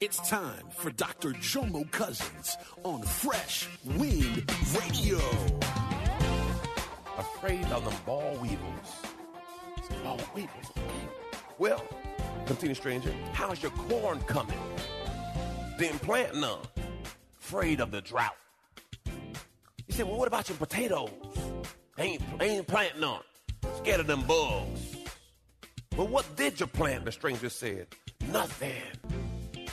It's time for Dr. Jomo Cousins on Fresh Wind Radio. Afraid of them boll weevils. Boll weevils. Well, continue, stranger. How's your corn coming? Didn't plant none. Afraid of the drought. You said, well, what about your potatoes? Ain't, ain't planting none. Scared of them bugs. Well, what did you plant? The stranger said, nothing.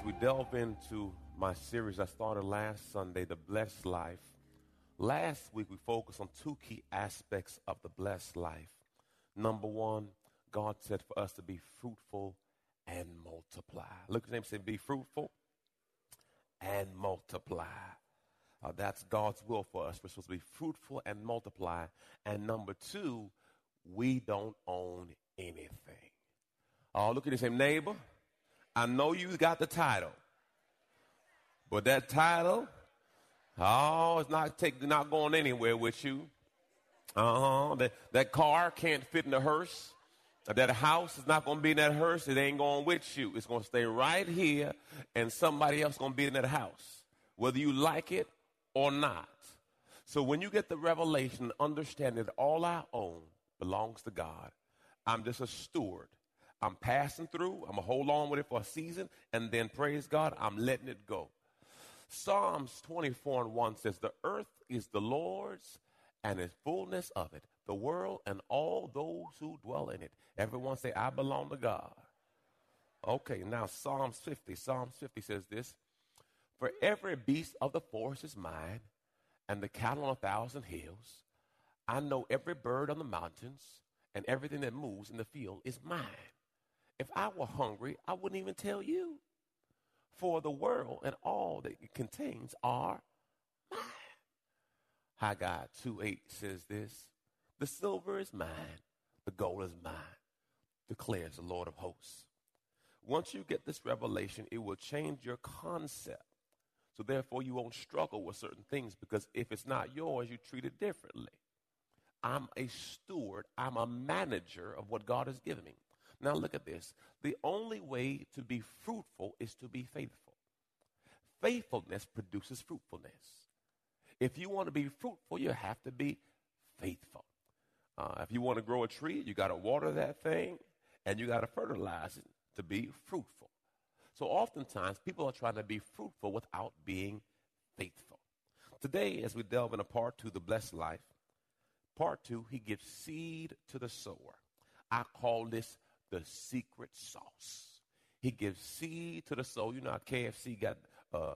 As we delve into my series I started last Sunday, The Blessed Life, last week we focused on two key aspects of the blessed life. Number one, God said for us to be fruitful and multiply. Look at his name, say, be fruitful and multiply. Uh, that's God's will for us. We're supposed to be fruitful and multiply. And number two, we don't own anything. Oh, look at the same neighbor. I know you got the title, but that title, oh, it's not take, not going anywhere with you. Uh huh. That that car can't fit in the hearse. That house is not going to be in that hearse. It ain't going with you. It's going to stay right here, and somebody else going to be in that house, whether you like it or not. So when you get the revelation, understand that all I own belongs to God. I'm just a steward. I'm passing through. I'm going to hold on with it for a season, and then praise God, I'm letting it go. Psalms 24 and 1 says, The earth is the Lord's and the fullness of it, the world and all those who dwell in it. Everyone say, I belong to God. Okay, now Psalms 50. Psalms 50 says this For every beast of the forest is mine, and the cattle on a thousand hills. I know every bird on the mountains, and everything that moves in the field is mine. If I were hungry, I wouldn't even tell you. For the world and all that it contains are mine. Haggai 2 8 says this The silver is mine, the gold is mine, declares the Lord of hosts. Once you get this revelation, it will change your concept. So therefore, you won't struggle with certain things because if it's not yours, you treat it differently. I'm a steward, I'm a manager of what God has given me. Now, look at this. The only way to be fruitful is to be faithful. Faithfulness produces fruitfulness. If you want to be fruitful, you have to be faithful. Uh, if you want to grow a tree, you got to water that thing and you got to fertilize it to be fruitful. So, oftentimes, people are trying to be fruitful without being faithful. Today, as we delve into part two, the blessed life, part two, he gives seed to the sower. I call this the secret sauce. He gives seed to the soul. You know how KFC got, uh,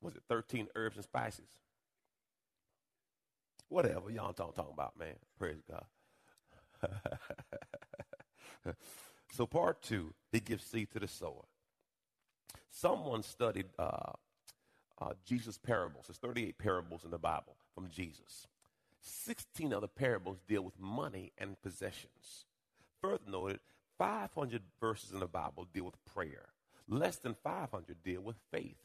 was it 13 herbs and spices? Whatever y'all talking, talking about, man. Praise God. so part two, he gives seed to the sower. Someone studied uh, uh, Jesus' parables. There's 38 parables in the Bible from Jesus. 16 of the parables deal with money and possessions. Further noted, 500 verses in the Bible deal with prayer. Less than 500 deal with faith.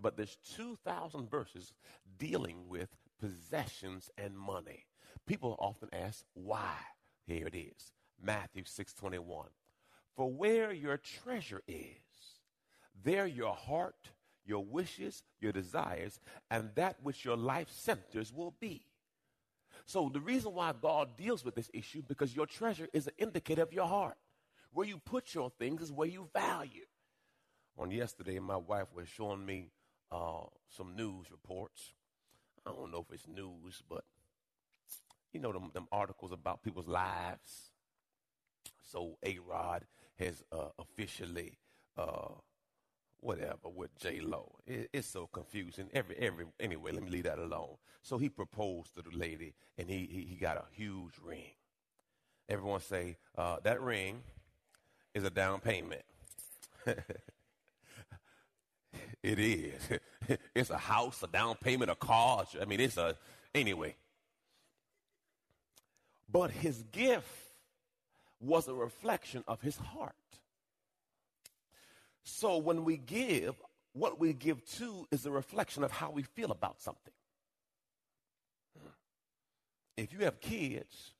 But there's 2,000 verses dealing with possessions and money. People often ask why. Here it is. Matthew 6:21. For where your treasure is, there your heart, your wishes, your desires, and that which your life centers will be. So the reason why God deals with this issue because your treasure is an indicator of your heart. Where you put your things is where you value. on yesterday, my wife was showing me uh, some news reports. I don't know if it's news, but you know them, them articles about people's lives. So A Rod has uh, officially uh, whatever with J Lo. It, it's so confusing. Every every anyway, let me leave that alone. So he proposed to the lady, and he he, he got a huge ring. Everyone say uh, that ring is a down payment. it is. it's a house, a down payment, a car. I mean, it's a anyway. But his gift was a reflection of his heart. So when we give, what we give to is a reflection of how we feel about something. If you have kids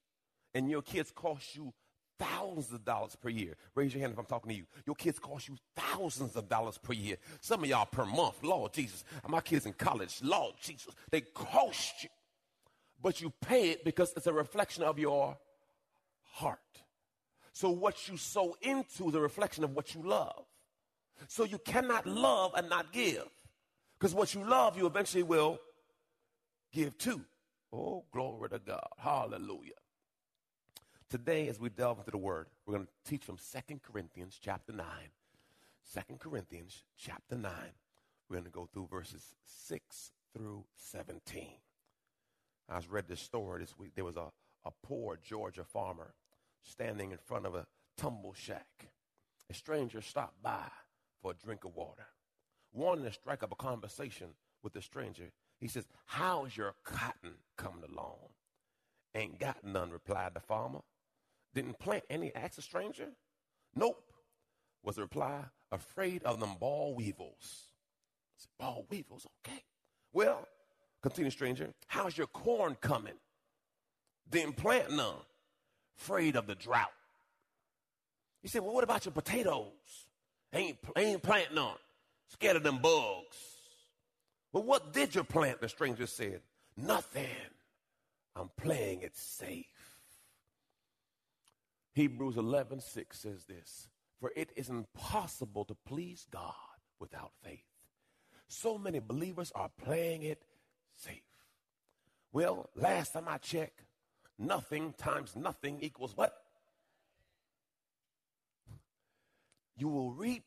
and your kids cost you thousands of dollars per year, raise your hand if I'm talking to you. Your kids cost you thousands of dollars per year. Some of y'all per month. Lord Jesus. My kids in college. Lord Jesus. They cost you. But you pay it because it's a reflection of your heart. So what you sow into is a reflection of what you love. So you cannot love and not give. Because what you love, you eventually will give to. Oh, glory to God. Hallelujah. Today, as we delve into the word, we're going to teach from Second Corinthians chapter 9. 2 Corinthians chapter 9. We're going to go through verses 6 through 17. I was read this story this week. There was a, a poor Georgia farmer standing in front of a tumble shack. A stranger stopped by for a drink of water. Wanting to strike up a conversation with the stranger, he says, How's your cotton coming along? Ain't got none, replied the farmer. Didn't plant any, asked the stranger. Nope, was the reply, afraid of them boll weevils. Said, boll weevils, okay. Well, continue stranger, how's your corn coming? Didn't plant none, afraid of the drought. He said, well, what about your potatoes? Ain't, ain't planting none. Scared of them bugs. Well, what did you plant? The stranger said, Nothing. I'm playing it safe. Hebrews 11 6 says this For it is impossible to please God without faith. So many believers are playing it safe. Well, last time I checked, nothing times nothing equals what? You will reap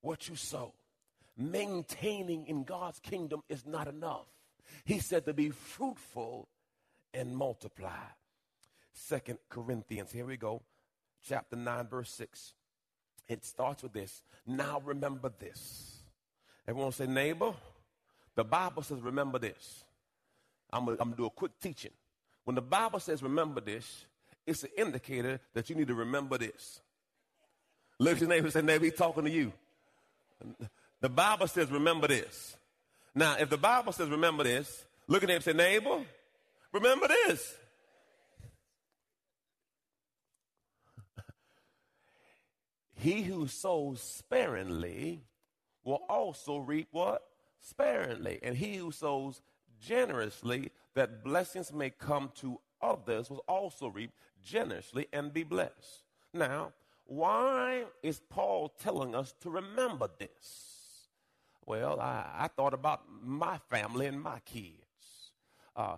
what you sow. Maintaining in God's kingdom is not enough. He said to be fruitful and multiply. Second Corinthians, here we go, chapter 9, verse 6. It starts with this. Now remember this. Everyone say, neighbor, the Bible says, remember this. I'm going to do a quick teaching. When the Bible says, remember this, it's an indicator that you need to remember this. Look at your neighbor and say, neighbor, he's talking to you. The Bible says, remember this. Now, if the Bible says, remember this, look at him and say, neighbor, remember this. He who sows sparingly will also reap what? Sparingly. And he who sows generously, that blessings may come to others, will also reap generously and be blessed. Now, why is Paul telling us to remember this? Well, I, I thought about my family and my kids. Uh,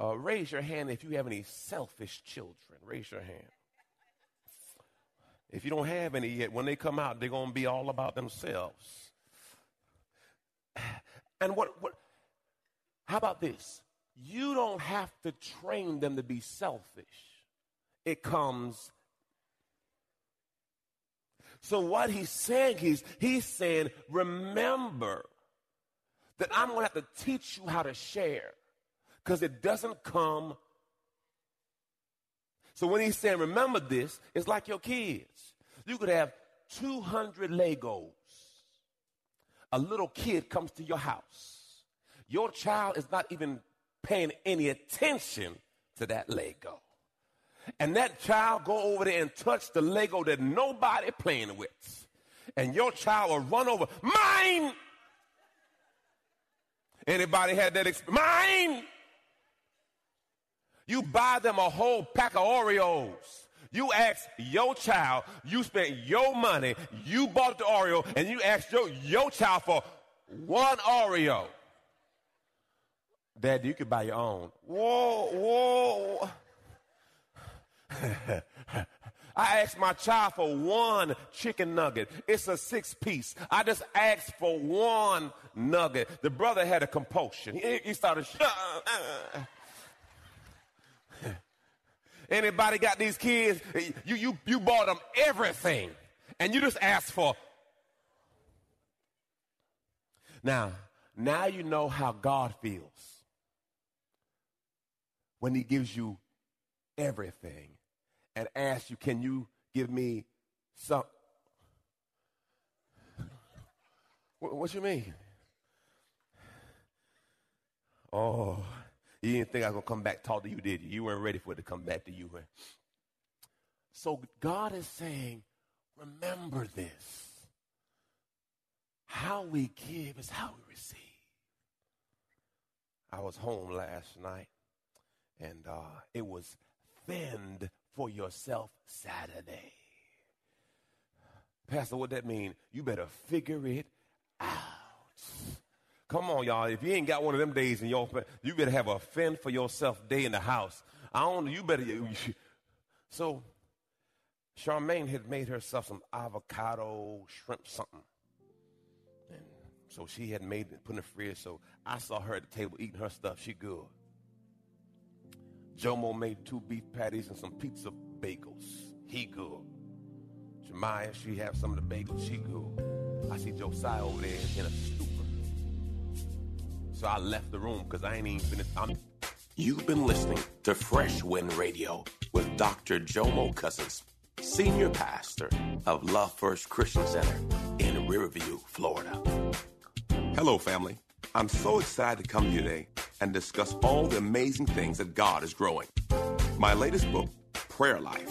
uh, raise your hand if you have any selfish children. Raise your hand. If you don't have any yet, when they come out, they're going to be all about themselves. And what, what, how about this? You don't have to train them to be selfish. It comes so what he's saying is, he's saying, remember that I'm going to have to teach you how to share because it doesn't come. So when he's saying, remember this, it's like your kids. You could have 200 Legos. A little kid comes to your house. Your child is not even paying any attention to that Lego and that child go over there and touch the Lego that nobody playing with, and your child will run over, mine. Anybody had that experience? Mine. You buy them a whole pack of Oreos. You ask your child, you spent your money, you bought the Oreo, and you ask your, your child for one Oreo. Dad, you could buy your own. Whoa, whoa. I asked my child for one chicken nugget. It's a six piece. I just asked for one nugget. The brother had a compulsion. He, he started. Anybody got these kids? You, you, you bought them everything. And you just asked for. Now, now you know how God feels when he gives you everything and asks you, Can you give me some? What, what you mean? Oh, you didn't think I was going to come back talk to you, did you? You weren't ready for it to come back to you. So God is saying, remember this. How we give is how we receive. I was home last night, and uh, it was Fend for Yourself Saturday. Pastor, what that mean? You better figure it out. Come on, y'all. If you ain't got one of them days in your, you better have a fend for yourself day in the house. I don't. You better. So, Charmaine had made herself some avocado shrimp something. And so she had made it, put in the fridge. So I saw her at the table eating her stuff. She good. Jomo made two beef patties and some pizza bagels. He good. Jemiah, she have some of the bagels. She good. I see Josiah over there in a stupor. So I left the room because I ain't even finished. I'm... You've been listening to Fresh Wind Radio with Dr. Jomo Cousins, Senior Pastor of Love First Christian Center in Riverview, Florida. Hello, family. I'm so excited to come to you today and discuss all the amazing things that God is growing. My latest book, Prayer Life,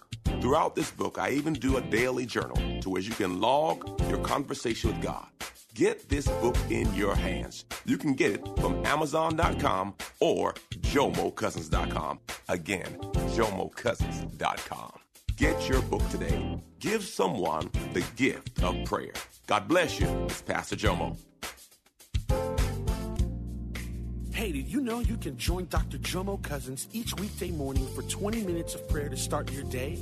Throughout this book, I even do a daily journal to where you can log your conversation with God. Get this book in your hands. You can get it from Amazon.com or JomoCousins.com. Again, JomoCousins.com. Get your book today. Give someone the gift of prayer. God bless you. It's Pastor Jomo. Hey, did you know you can join Dr. Jomo Cousins each weekday morning for 20 minutes of prayer to start your day?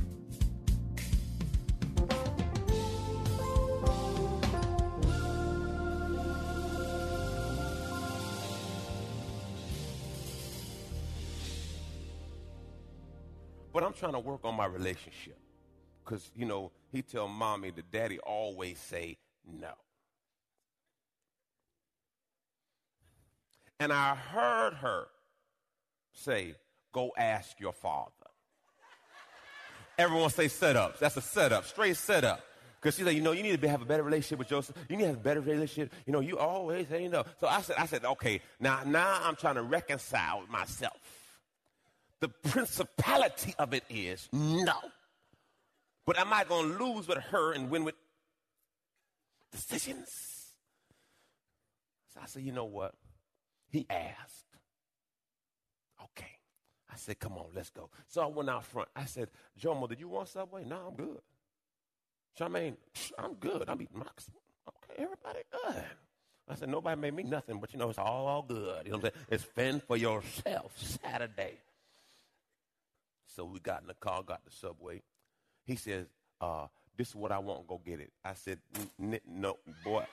Trying to work on my relationship. Because, you know, he tell mommy that daddy always say no. And I heard her say, go ask your father. Everyone say setups. That's a setup, straight setup. Because she's like, you know, you need to have a better relationship with Joseph. You need to have a better relationship. You know, you always say no. So I said, I said, okay, now, now I'm trying to reconcile myself. The principality of it is no. But am I going to lose with her and win with decisions? So I said, you know what? He asked. Okay. I said, come on, let's go. So I went out front. I said, Jomo, did you want Subway? No, I'm good. Charmaine, I'm good. I'm eating my, okay, everybody good. I said, nobody made me nothing, but you know, it's all, all good. You know what I'm saying? It's fend for yourself Saturday. So we got in the car, got the subway. He says, uh, this is what I want, go get it. I said, no, boy.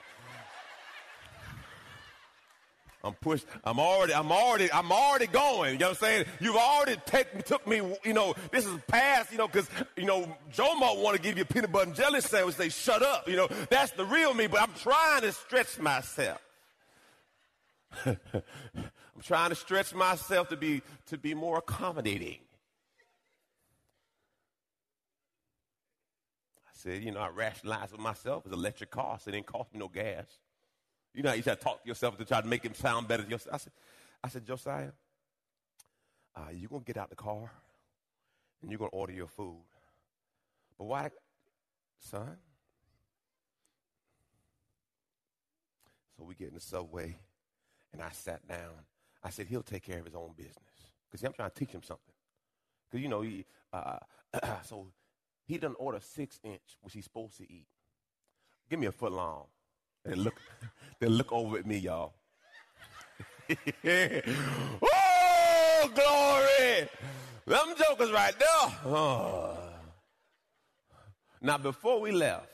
I'm pushed. I'm already, I'm already, I'm already going. You know what I'm saying? You've already take, took me, you know, this is past, you know, because, you know, Joe might want to give you a peanut butter and jelly sandwich. They shut up. You know, that's the real me, but I'm trying to stretch myself. I'm trying to stretch myself to be, to be more accommodating. I said, you know, I rationalized with myself. It's electric car, so it didn't cost me no gas. You know, you try to talk to yourself to try to make him sound better. I said, I said, Josiah, uh, you're going to get out the car and you're going to order your food. But why, son? So we get in the subway and I sat down. I said, he'll take care of his own business. Because I'm trying to teach him something. Because, you know, he, uh, so he doesn't order six inch, which he's supposed to eat. Give me a foot long. And look, they look over at me, y'all. oh, glory! Them jokers right there. Oh. Now, before we left,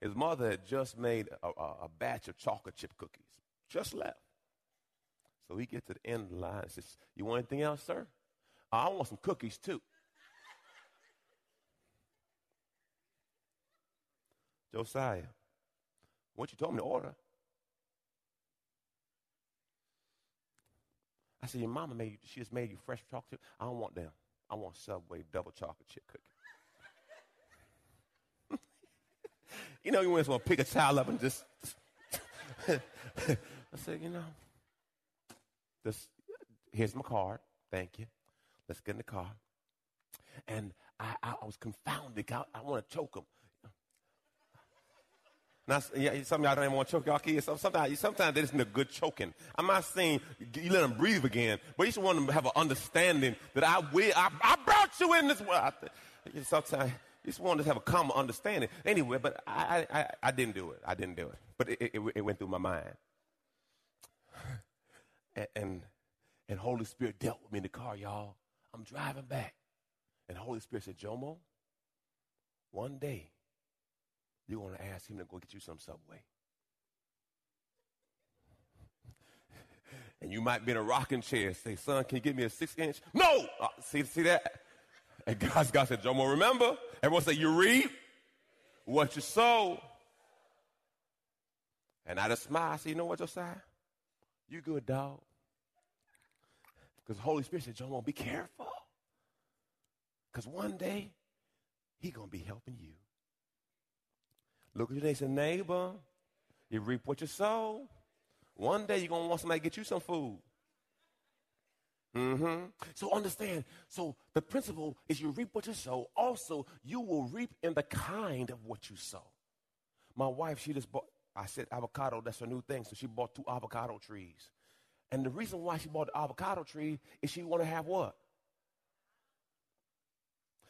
his mother had just made a, a, a, batch of chocolate chip cookies. Just left. So he gets to the end of the line and says, You want anything else, sir? I want some cookies too. Josiah, what you told me to order. I said, Your mama made you, she just made you fresh chocolate chip. I don't want them. I want Subway double chocolate chip cookie. you know, you just want to pick a child up and just. I said, you know, this, here's my card. Thank you. Let's get in the car. And I, I, I was confounded. I, I want to choke him. Now, yeah, some of y'all don't even want to choke y'all kids. Sometimes, sometimes they just need a good choking. I'm not saying you let them breathe again, but you just want them to have an understanding that I will. I, I brought you in this world. Sometimes you just want to have a common understanding. Anyway, but I, I, I didn't do it. I didn't do it. But it, it, it went through my mind. And, and, and Holy Spirit dealt with me in the car, y'all. I'm driving back. And Holy Spirit said, Jomo, one day you're going to ask him to go get you some Subway. and you might be in a rocking chair. And say, son, can you give me a six inch? No! Uh, see, see that? And God's God said, Jomo, remember? Everyone say, you reap what you sow. And I just smile. I say, you know what, Josiah? You good, dog. Because the Holy Spirit said, Jomo, be careful. Because one day, he going to be helping you. Look at your neighbor, neighbor. You reap what you sow. One day you're gonna want somebody to get you some food. Mm-hmm. So understand. So the principle is you reap what you sow. Also, you will reap in the kind of what you sow. My wife, she just bought. I said avocado. That's her new thing. So she bought two avocado trees. And the reason why she bought the avocado tree is she want to have what?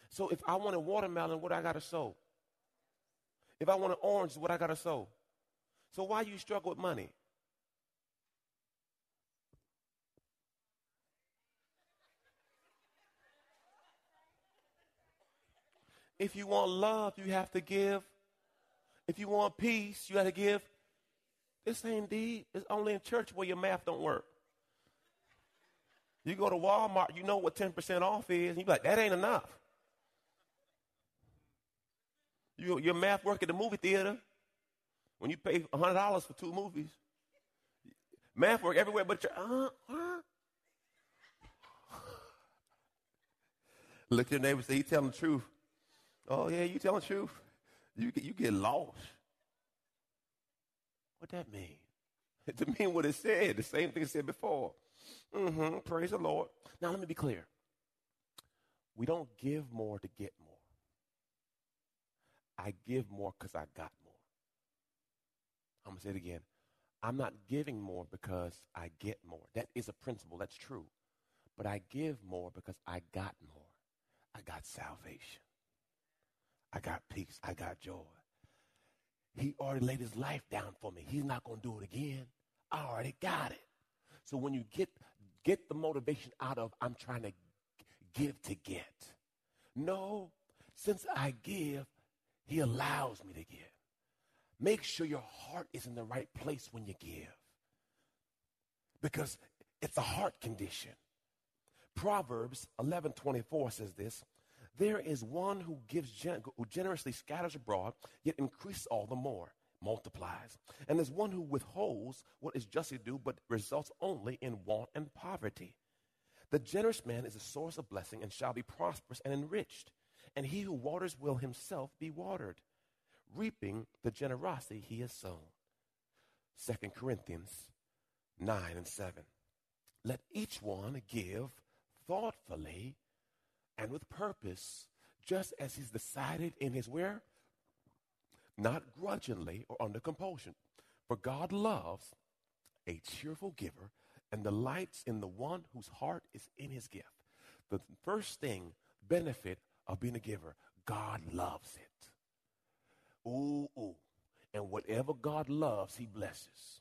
So if I want a watermelon, what I got to sow? If I want an orange, what I got to sow? So why you struggle with money? If you want love, you have to give. If you want peace, you got to give. This ain't deep. It's only in church where your math don't work. You go to Walmart, you know what 10% off is, and you're like, that ain't enough. You, your math work at the movie theater when you pay $100 for two movies. Math work everywhere but your, uh, uh. Look at your neighbor say, he telling the truth. Oh, yeah, you telling the truth. You get, you get lost. What that mean? to mean what it said, the same thing it said before. Mm-hmm. Praise the Lord. Now, let me be clear. We don't give more to get more. I give more because I got more. I'm going to say it again. I'm not giving more because I get more. That is a principle. That's true. But I give more because I got more. I got salvation. I got peace. I got joy. He already laid his life down for me. He's not going to do it again. I already got it. So when you get get the motivation out of I'm trying to give to get. No, since I give, he allows me to give. Make sure your heart is in the right place when you give. Because it's a heart condition. Proverbs 11:24 says this, there is one who gives gen- who generously scatters abroad, yet increases all the more, multiplies. And there's one who withholds what is justly due, but results only in want and poverty. The generous man is a source of blessing and shall be prosperous and enriched. And he who waters will himself be watered, reaping the generosity he has sown. 2 Corinthians 9 and 7. Let each one give thoughtfully and with purpose, just as he's decided in his where? Not grudgingly or under compulsion. For God loves a cheerful giver and delights in the one whose heart is in his gift. The first thing, benefit of being a giver, God loves it. Ooh, ooh. And whatever God loves, he blesses.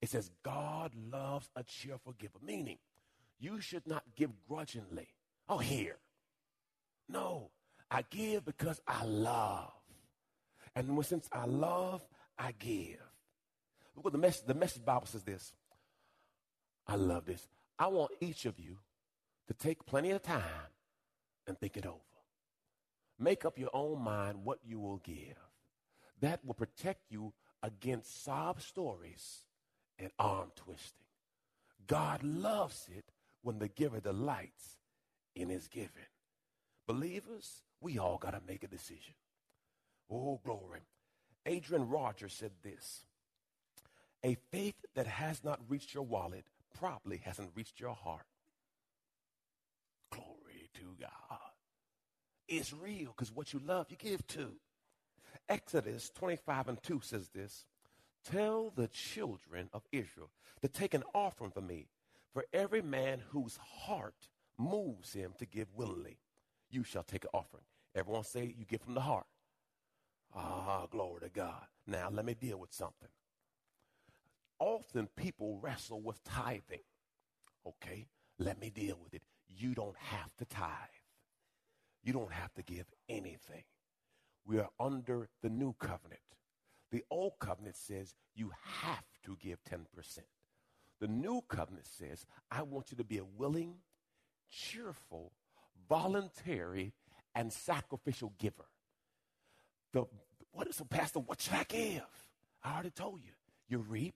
It says, God loves a cheerful giver, meaning you should not give grudgingly. Oh, here. No, I give because I love. And since I love, I give. Look what the message, the message Bible says this. I love this. I want each of you to take plenty of time and think it over. Make up your own mind what you will give. That will protect you against sob stories and arm twisting. God loves it when the giver delights in his giving. Believers, we all got to make a decision. Oh, glory. Adrian Rogers said this A faith that has not reached your wallet probably hasn't reached your heart. Glory to God. It's real because what you love, you give to. Exodus 25 and 2 says this Tell the children of Israel to take an offering for me, for every man whose heart moves him to give willingly you shall take an offering. Everyone say you give from the heart. Ah, glory to God. Now let me deal with something. Often people wrestle with tithing. Okay, let me deal with it. You don't have to tithe. You don't have to give anything. We are under the new covenant. The old covenant says you have to give 10%. The new covenant says, I want you to be a willing, cheerful, voluntary, and sacrificial giver. The, what is a pastor? What should I give? I already told you. You reap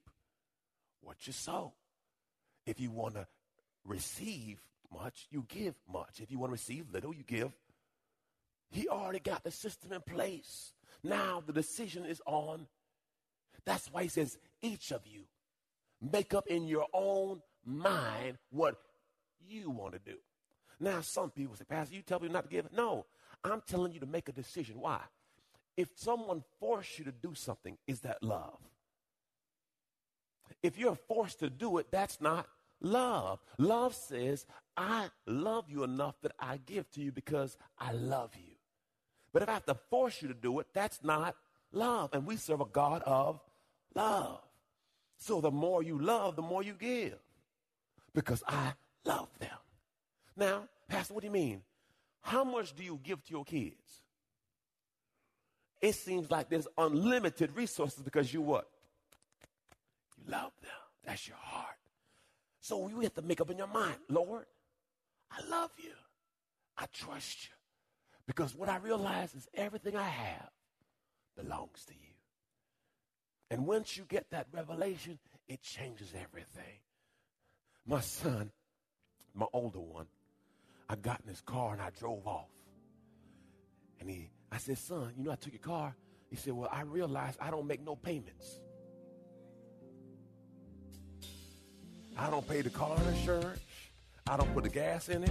what you sow. If you want to receive much, you give much. If you want to receive little, you give. He already got the system in place. Now the decision is on. That's why he says, each of you make up in your own mind what you want to do. Now, some people say, Pastor, you tell me not to give. No, I'm telling you to make a decision. Why? If someone forced you to do something, is that love? If you're forced to do it, that's not love. Love says, I love you enough that I give to you because I love you. But if I have to force you to do it, that's not love. And we serve a God of love. So the more you love, the more you give because I love them. Now, Pastor, what do you mean? How much do you give to your kids? It seems like there's unlimited resources because you what? You love them. That's your heart. So you have to make up in your mind, Lord, I love you. I trust you. Because what I realize is everything I have belongs to you. And once you get that revelation, it changes everything. My son, my older one, I got in his car and I drove off. And he, I said, son, you know, I took your car. He said, well, I realized I don't make no payments. I don't pay the car insurance. I don't put the gas in it.